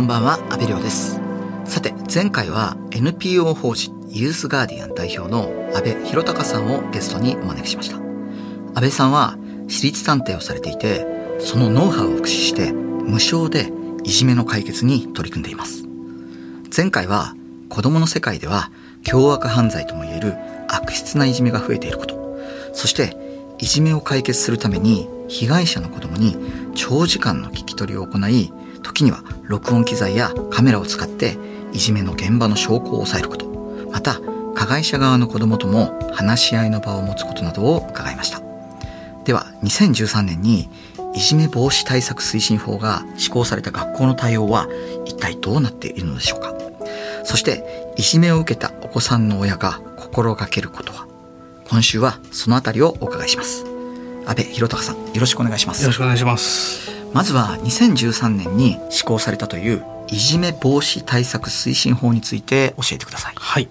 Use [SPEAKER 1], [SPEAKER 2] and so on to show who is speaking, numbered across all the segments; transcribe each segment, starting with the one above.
[SPEAKER 1] こんばんは、安倍亮です。さて、前回は NPO 法人ユースガーディアン代表の安倍博隆さんをゲストにお招きしました。安倍さんは私立探偵をされていて、そのノウハウを駆使して無償でいじめの解決に取り組んでいます。前回は子供の世界では凶悪犯罪ともいえる悪質ないじめが増えていること、そしていじめを解決するために被害者の子供に長時間の聞き取りを行い、時には録音機材やカメラを使っていじめの現場の証拠を抑えること、また加害者側の子供とも話し合いの場を持つことなどを伺いました。では、2013年にいじめ防止対策推進法が施行された学校の対応は一体どうなっているのでしょうかそして、いじめを受けたお子さんの親が心がけることは今週はそのあたりをお伺いします。安倍博隆さん、よろしくお願いします
[SPEAKER 2] よろ。しくお願いします。
[SPEAKER 1] まずは2013年に施行されたといういじめ防止対策推進法について教えてください。
[SPEAKER 2] はい。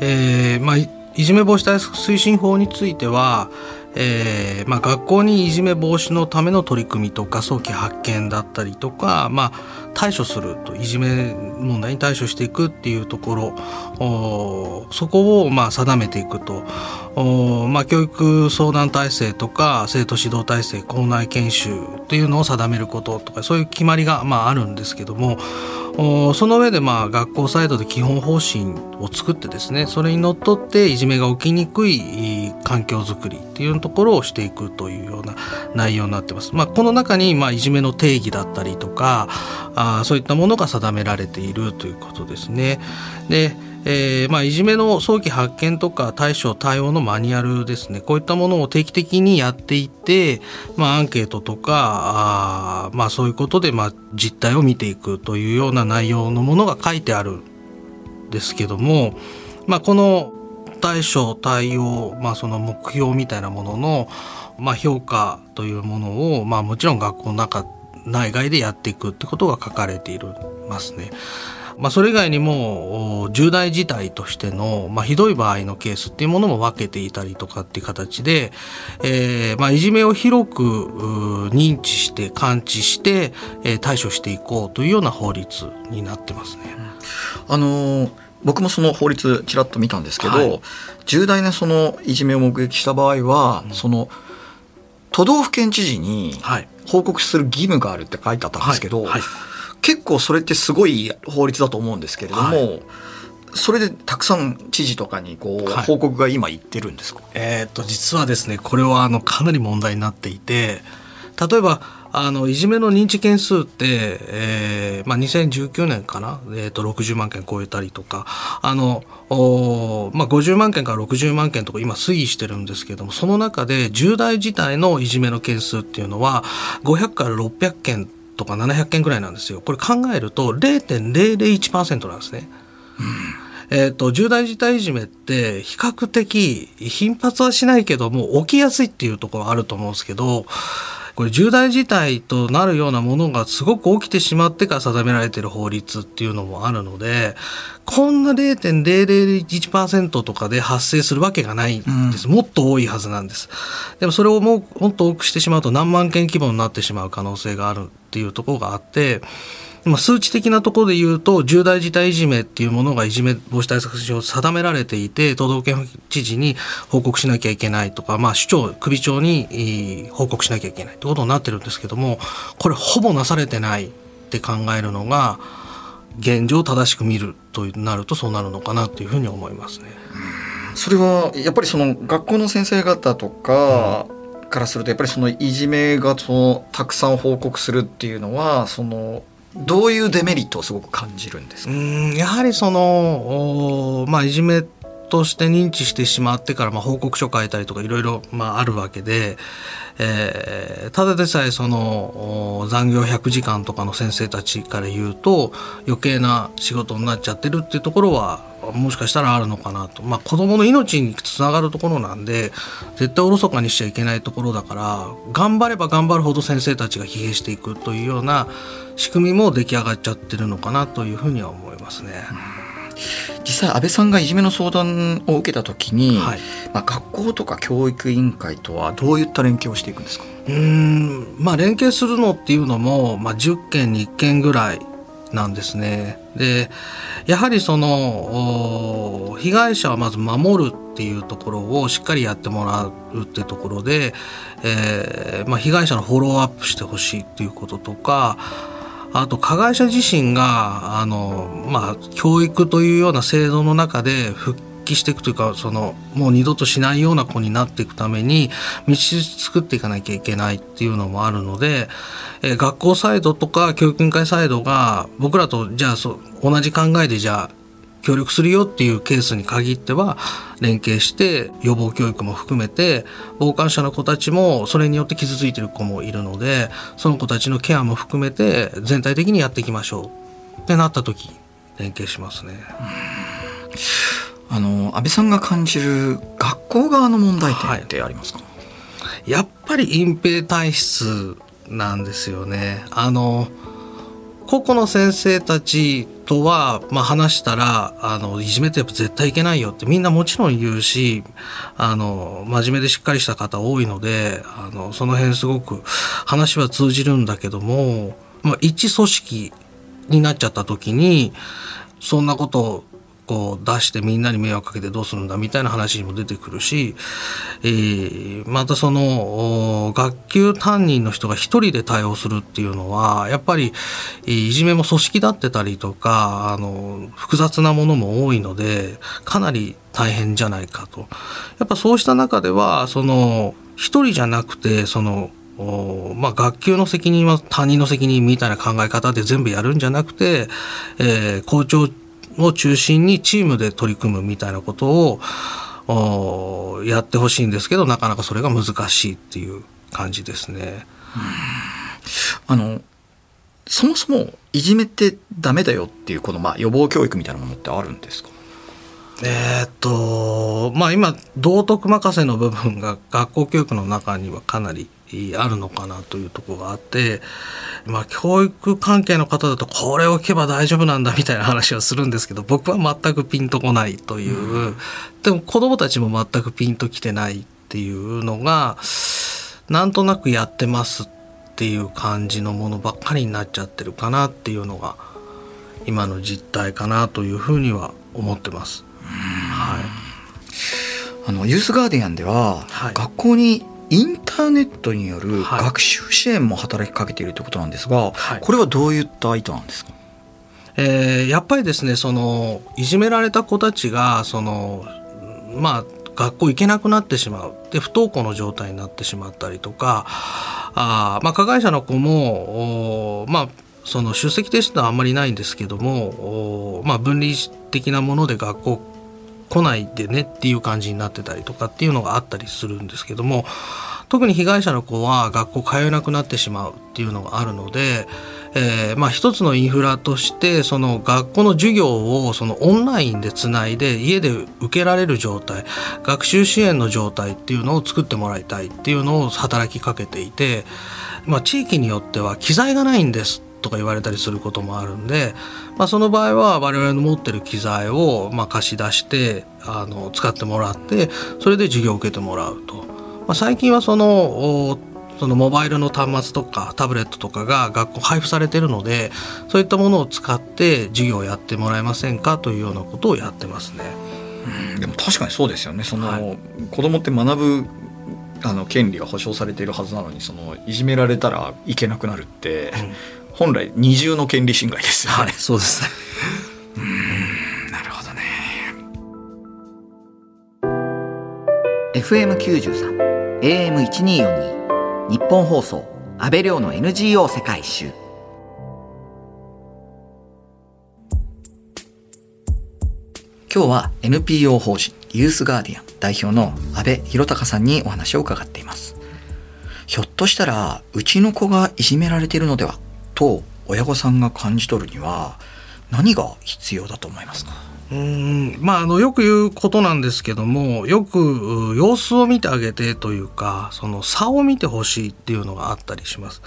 [SPEAKER 2] えー、まあいいじめ防止対策推進法については、えーまあ、学校にいじめ防止のための取り組みとか早期発見だったりとか、まあ、対処するといじめ問題に対処していくっていうところおそこをまあ定めていくと。お、まあ、教育相談体制とか生徒指導体制校内研修っていうのを定めることとかそういう決まりがまああるんですけどもおその上でまあ学校サイドで基本方針を作ってですねそれにのっとっていじめが起きにくい環境づくりっていうところをしていくというような内容になってます。まあ、この中にまあいじめの定義だったりとかあそういったものが定められているということですね。でえーまあ、いじめの早期発見とか対処対応のマニュアルですねこういったものを定期的にやっていって、まあ、アンケートとかあまあ、そういうことで、まあ、実態を見ていくというような内容のものが書いてあるんですけども、まあ、この対処対応、まあ、その目標みたいなものの、まあ、評価というものを、まあ、もちろん学校の中内外でやっていくってことが書かれていますね。まあ、それ以外にも重大事態としての、まあ、ひどい場合のケースっていうものも分けていたりとかっていう形で、えーまあ、いじめを広く認知して感知して、えー、対処していこうというような法律になってますね。
[SPEAKER 1] あのー僕もその法律ちらっと見たんですけど、
[SPEAKER 2] はい。
[SPEAKER 1] 重大なそのいじめを目撃した場合は、うん、その都道府県知事に報告する義務があるって書いてあったんですけど、はい。はい。結構それってすごい法律だと思うんですけれども、はい、それでたくさん知事とかにこう報告が今言ってるんですか、はい、
[SPEAKER 2] えー、っと実はですねこれはあのかなり問題になっていて例えばあのいじめの認知件数って、えーまあ、2019年かな、えー、と60万件超えたりとかあのお、まあ、50万件から60万件とか今推移してるんですけどもその中で重大事態のいじめの件数っていうのは500から600件とか700件ぐらいなんですよ。これ考えると0.001%なんですね。うん、えっ、ー、と、重大事態いじめって比較的頻発はしないけども起きやすいっていうところあると思うんですけど、これ重大事態となるようなものがすごく起きてしまってから定められている法律っていうのもあるので、こんな0.001%とかで発生するわけがないんです。うん、もっと多いはずなんです。でもそれをもうもっと多くしてしまうと何万件規模になってしまう可能性があるっていうところがあって、まあ、数値的なところで言うと重大事態いじめっていうものがいじめ防止対策上定められていて都道府県知事に報告しなきゃいけないとか、まあ、首長首長に報告しなきゃいけないってことになってるんですけどもこれほぼなされてないって考えるのが現状を正しく見るとなるとそうなるのかなというふうに思いますね。
[SPEAKER 1] それはやっぱりその学校の先生方とか、からするとやっぱりそのいじめがそのたくさん報告するっていうのはそのどういうデメリットをすごく感じるんですか？
[SPEAKER 2] うんやはりそのまあいじめとして認知してしまってから、まあ、報告書書いたりとかいろいろ、まあ、あるわけで、えー、ただでさえその残業100時間とかの先生たちから言うと余計な仕事になっちゃってるっていうところはもしかしたらあるのかなと、まあ、子どもの命につながるところなんで絶対おろそかにしちゃいけないところだから頑張れば頑張るほど先生たちが疲弊していくというような仕組みも出来上がっちゃってるのかなというふうには思いますね。
[SPEAKER 1] 実際安倍さんがいじめの相談を受けた時に、はい、まあ、学校とか教育委員会とはどういった連携をしていくんですか？
[SPEAKER 2] うん。まあ連携するのっていうのも、まあ、10件に1件ぐらいなんですね。でやはりその被害者はまず守るっていうところをしっかりやってもらうっていうところで、えーまあ、被害者のフォローアップしてほしいっていうこととかあと加害者自身があの、まあ、教育というような制度の中で復帰していくというかそのもう二度としないような子になっていくために道作っていかなきゃいけないっていうのもあるので、えー、学校サイドとか教育委員会サイドが僕らとじゃあそ同じ考えでじゃあ協力するよっていうケースに限っては連携して予防教育も含めて傍観者の子たちもそれによって傷ついてる子もいるのでその子たちのケアも含めて全体的にやっていきましょうってなった時連携しますね。
[SPEAKER 1] あの安倍さんが感じる学校側の問題点ってありますか、は
[SPEAKER 2] い、やっぱり隠蔽体質なんですよね。あの個々の先生たちとは、まあ、話したらあのいじめってやっぱ絶対いけないよってみんなもちろん言うしあの真面目でしっかりした方多いのであのその辺すごく話は通じるんだけども、まあ、一組織になっちゃった時にそんなことをこう出してみんなに迷惑かけてどうするんだみたいな話にも出てくるし、えー、またその学級担任の人が一人で対応するっていうのはやっぱりいじめも組織だってたりとかあの複雑なものも多いのでかなり大変じゃないかと。やっぱそうした中ではその一人じゃなくてそのまあ、学級の責任は他人の責任みたいな考え方で全部やるんじゃなくて、えー、校長を中心にチームで取り組むみたいなことをやってほしいんですけどなかなかそれが難しいっていう感じですね。
[SPEAKER 1] あのそもそもいじめってダメだよっていうこのまあ予防教育みたいなものってあるんですか？
[SPEAKER 2] えー、っとまあ今道徳任せの部分が学校教育の中にはかなりあるのかなというところがあって、まあ、教育関係の方だとこれを聞けば大丈夫なんだみたいな話はするんですけど僕は全くピンとこないという、うん、でも子どもたちも全くピンときてないっていうのがなんとなくやってますっていう感じのものばっかりになっちゃってるかなっていうのが今の実態かなというふうには思ってます。はい、
[SPEAKER 1] あのユースガーディアンでは、はい、学校にインターネットによる学習支援も働きかけているということなんですが、はい、これはどういった意図なんですか？
[SPEAKER 2] えー、やっぱりですねそのいじめられた子たちがそのまあ学校行けなくなってしまう。で不登校の状態になってしまったりとかあ、まあ、加害者の子もまあその出席停止はあんまりないんですけども、まあ、分離的なもので学校来ないでねっていう感じになってたりとかっていうのがあったりするんですけども特に被害者の子は学校通えなくなってしまうっていうのがあるので、えー、まあ一つのインフラとしてその学校の授業をそのオンラインでつないで家で受けられる状態学習支援の状態っていうのを作ってもらいたいっていうのを働きかけていて、まあ、地域によっては機材がないんですとか言われたりすることもあるんで、まあ、その場合は我々の持ってる機材をまあ貸し出してあの使ってもらってそれで授業を受けてもらうと、まあ、最近はそのそのモバイルの端末とかタブレットとかが学校配布されてるのでそういったものを使って授業をやってもらえませんか？というようなことをやってますね。
[SPEAKER 1] うん、でも確かにそうですよね。その、はい、子供って学ぶあの権利が保障されているはずなのにそのいじめられたらいけなくなるって、うん本来二重の権利侵害ですよね。はい、
[SPEAKER 2] そうですね。
[SPEAKER 1] うん、なるほどね。FM93、AM1242、日本放送、安倍亮の NGO 世界一周。今日は NPO 法人ユースガーディアン代表の安倍博隆さんにお話を伺っています。ひょっとしたらうちの子がいじめられているのではと親御さんが感じ取るには何が必要だと思いますか？
[SPEAKER 2] うんまあ、あのよく言うことなんですけどもよく様子を見てあげてというかその差を見てほしいっていうのがあったりします。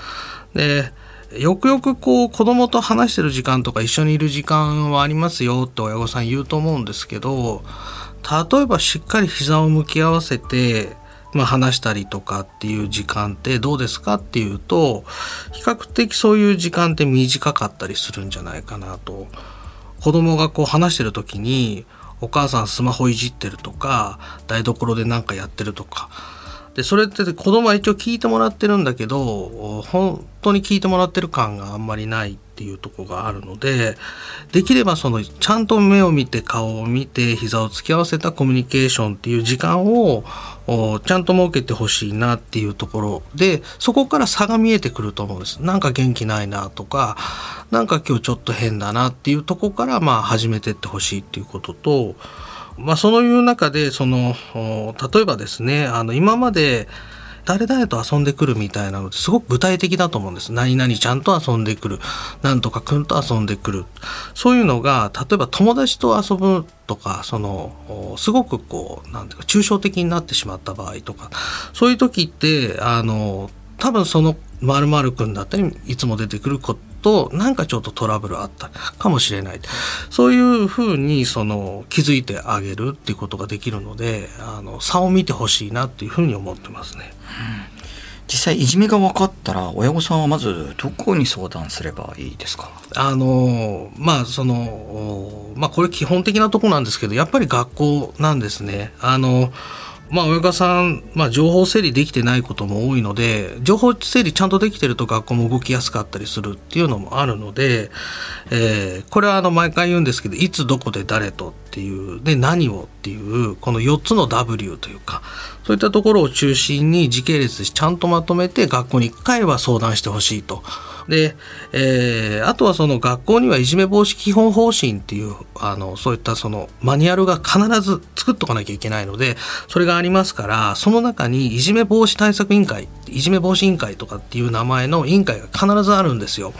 [SPEAKER 2] でよくよくこう子供と話してる時間とか一緒にいる時間はありますよって親御さん言うと思うんですけど例えばしっかり膝を向き合わせてまあ、話したりとかっていう時間ってどうですかっていうと比較的そういう時間って短かったりするんじゃないかなと。子供がこう話してる時にお母さんスマホいじってるとか台所で何かやってるとかでそれって子供は一応聞いてもらってるんだけど本当に聞いてもらってる感があんまりないっていうとこがあるのでできればそのちゃんと目を見て顔を見て膝を突き合わせたコミュニケーションっていう時間をちゃんと設けてほしいなっていうところでそこから差が見えてくると思うんです。なんか元気ないなとかなんか今日ちょっと変だなっていうとこからまあ始めてってほしいっていうこととまあ、そういう中でその例えばですねあの今まで誰々と遊んでくるみたいなのってすごく具体的だと思うんです。何々ちゃんと遊んでくる。なんとかくんと遊んでくる。そういうのが、例えば友達と遊ぶとか、その、すごくこう、なんていうか、抽象的になってしまった場合とか、そういう時って、あの、多分その〇〇くんだったり、いつも出てくるとなんかちょっとトラブルあったかもしれないそういうふうにその気づいてあげるっていうことができるのであの差を見てほしいなっていうふうに思ってますね。
[SPEAKER 1] うん実際いじめが分かったら親御さんはまずどこに相談すればいいですか？
[SPEAKER 2] あのまあそのまあこれ基本的なとこなんですけどやっぱり学校なんですね。あのまあ、親御さん、まあ、情報整理できてないことも多いので、情報整理ちゃんとできてると学校も動きやすかったりするっていうのもあるので、えー、これはあの、毎回言うんですけど、いつどこで誰とっていう、で、何をっていう、この4つの W というか、そういったところを中心に時系列ちゃんとまとめて学校に1回は相談してほしいと。で、えー、あとはその学校にはいじめ防止基本方針っていうあのそういったそのマニュアルが必ず作っとかなきゃいけないのでそれがありますからその中にいじめ防止対策委員会いじめ防止委員会とかっていう名前の委員会が必ずあるんですよ。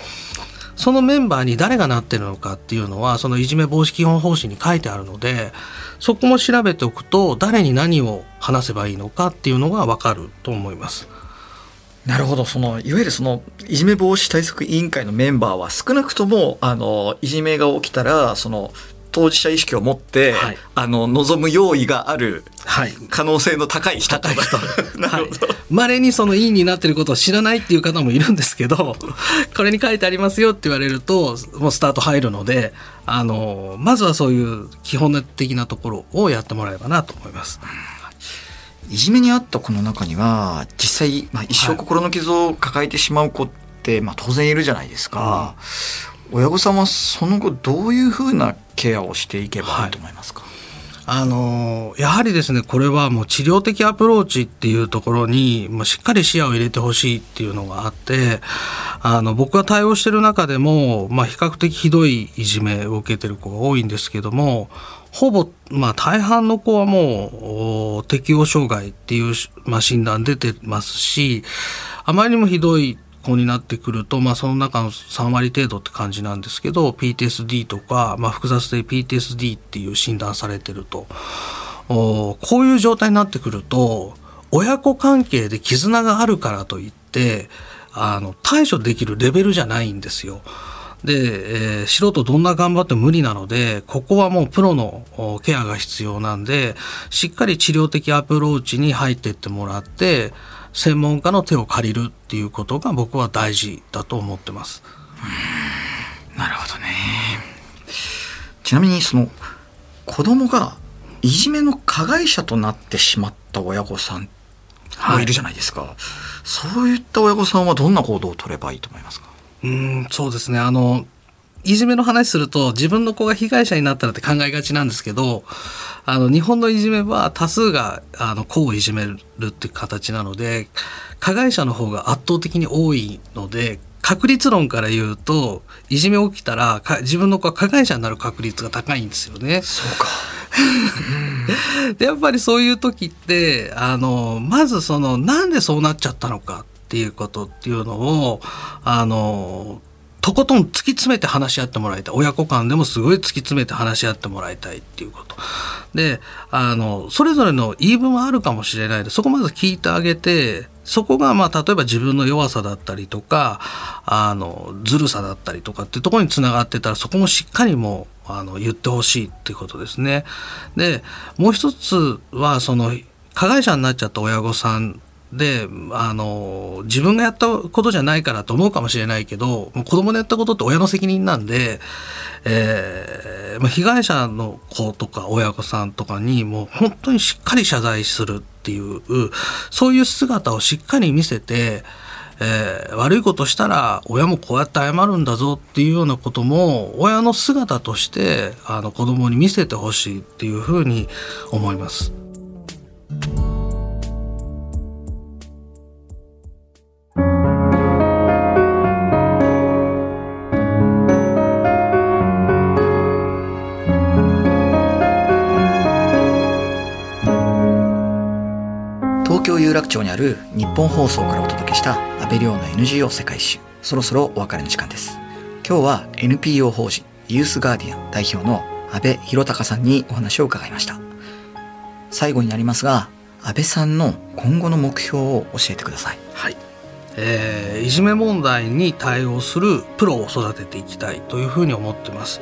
[SPEAKER 2] そのメンバーに誰がなってるのかっていうのはそのいじめ防止基本方針に書いてあるのでそこも調べておくと誰に何を話せばいいのかっていうのが分かると思います。
[SPEAKER 1] なるほど。そのいわゆるそのいじめ防止対策委員会のメンバーは少なくともあのいじめが起きたらその当事者意識を持って、はい、あの望む用意がある可能性の高い人、
[SPEAKER 2] はい、はい、にその委員になってることを知らないっていう方もいるんですけど これに書いてありますよって言われるともうスタート入るのであのまずはそういう基本的なところをやってもらえばなと思います。
[SPEAKER 1] いじめにあった子の中には実際、まあ、一生心の傷を抱えてしまう子って、まあ、当然いるじゃないですか、うん、親御さんはその後どういうふうなケアをしていけばいいと思いますか、はい
[SPEAKER 2] あのやはりですねこれはもう治療的アプローチっていうところにもうしっかり視野を入れてほしいっていうのがあってあの僕が対応してる中でも、まあ、比較的ひどいいじめを受けてる子が多いんですけどもほぼ、まあ、大半の子はもう適応障害っていう、まあ、診断出てますしあまりにもひどい子になってくると、まあ、その中の3割程度って感じなんですけど PTSD とか、まあ、複雑性 PTSD っていう診断されてるとこういう状態になってくると親子関係で絆があるからといってあの対処できるレベルじゃないんですよ。で、えー、素人どんな頑張っても無理なので、ここはもうプロのケアが必要なんで、しっかり治療的アプローチに入っていってもらって、専門家の手を借りるっていうことが僕は大事だと思ってます。
[SPEAKER 1] なるほどね。ちなみにその子供がいじめの加害者となってしまった親御さんもいるじゃないですか、はい、そういった親御さんはどんな行動を取ればいいと思いますか？
[SPEAKER 2] うんそうですね。あのいじめの話すると自分の子が被害者になったらって考えがちなんですけどあの日本のいじめは多数があの子をいじめるっていう形なので加害者の方が圧倒的に多いので確率論から言うといじめ起きたら自分の子は加害者になる確率が高いんですよね。
[SPEAKER 1] そうか。
[SPEAKER 2] でやっぱりそういう時ってあのまずそのなんでそうなっちゃったのかっていうことっていうのをあのとことん突き詰めて話し合ってもらいたい。親子間でもすごい突き詰めて話し合ってもらいたいっていうこと。であのそれぞれの言い分はあるかもしれない。でそこまず聞いてあげてそこがまあ例えば自分の弱さだったりとかあのずるさだったりとかっていうところにつながってたらそこもしっかりもうあの言ってほしいっていうことですね。でもう一つはその加害者になっちゃった親御さんで、あの、自分がやったことじゃないからと思うかもしれないけど、子供のやったことって親の責任なんで、えー、まあ、被害者の子とか親御さんとかにもう本当にしっかり謝罪するっていう、そういう姿をしっかり見せて、えー、悪いことしたら親もこうやって謝るんだぞっていうようなことも親の姿としてあの子供に見せてほしいっていうふうに思います。
[SPEAKER 1] 町にある日本放送からお届けした安倍亮の NGO 世界一周そろそろお別れの時間です。今日は NPO 法人ユースガーディアン代表の安倍博隆さんにお話を伺いました。最後になりますが安倍さんの今後の目標を教えてください。
[SPEAKER 2] はい。えー、いじめ問題に対応するプロを育てていきたいというふうに思ってます。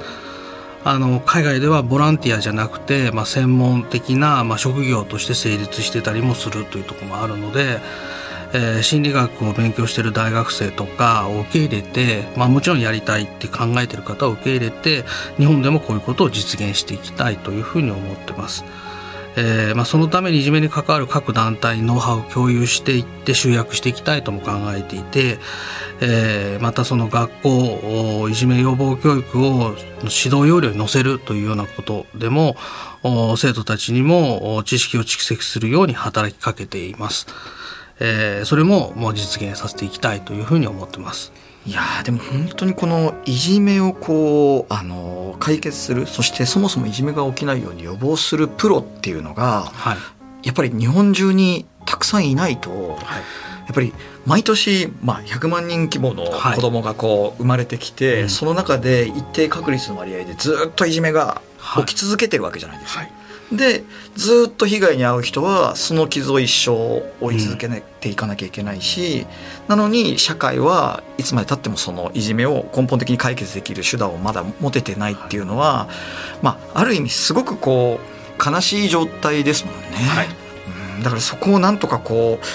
[SPEAKER 2] あの海外ではボランティアじゃなくて、まあ、専門的な、まあ、職業として成立してたりもするというところもあるので、えー、心理学を勉強してる大学生とかを受け入れて、まあ、もちろんやりたいって考えてる方を受け入れて日本でもこういうことを実現していきたいというふうに思ってます。えーまあ、そのためにいじめに関わる各団体にノウハウを共有していって集約していきたいとも考えていて、えー、またその学校いじめ予防教育を指導要領に載せるというようなことでも生徒たちにも知識を蓄積するように働きかけています。えー、それももう実現させていきたいというふうに思ってます。
[SPEAKER 1] いやでも本当にこのいじめをこうあの解決するそしてそもそもいじめが起きないように予防するプロっていうのが、はい、やっぱり日本中にたくさんいないと、はい、やっぱり毎年、まあ、100万人規模の子供がこう生まれてきて、はいうん、その中で一定確率の割合でずっといじめが起き続けてるわけじゃないですか。でずっと被害に遭う人はその傷を一生追い続けていかなきゃいけないし、うん、なのに社会はいつまでたってもそのいじめを根本的に解決できる手段をまだ持ててないっていうのは、まあ、ある意味すごくこう悲しい状態ですもんね。はい、うん、だからそこをなんとかこう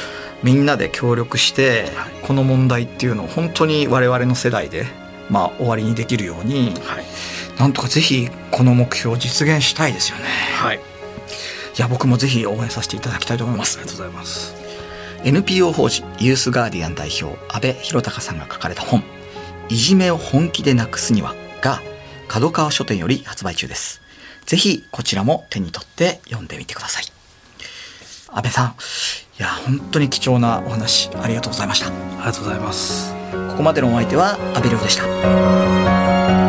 [SPEAKER 1] みんなで協力して、この問題っていうのを本当に我々の世代で、まあ、終わりにできるように、はいなんとかぜひこの目標を実現したいですよね。はい。いや僕もぜひ応援させていただきたいと思います。
[SPEAKER 2] ありがとうございます。
[SPEAKER 1] NPO 法人ユースガーディアン代表安倍博隆さんが書かれた本「いじめを本気でなくすには」が角川書店より発売中です。ぜひこちらも手に取って読んでみてください。安倍さん、いや本当に貴重なお話ありがとうございました。あ
[SPEAKER 2] りがとうございます。
[SPEAKER 1] ここまでのお相手は阿部亮でした。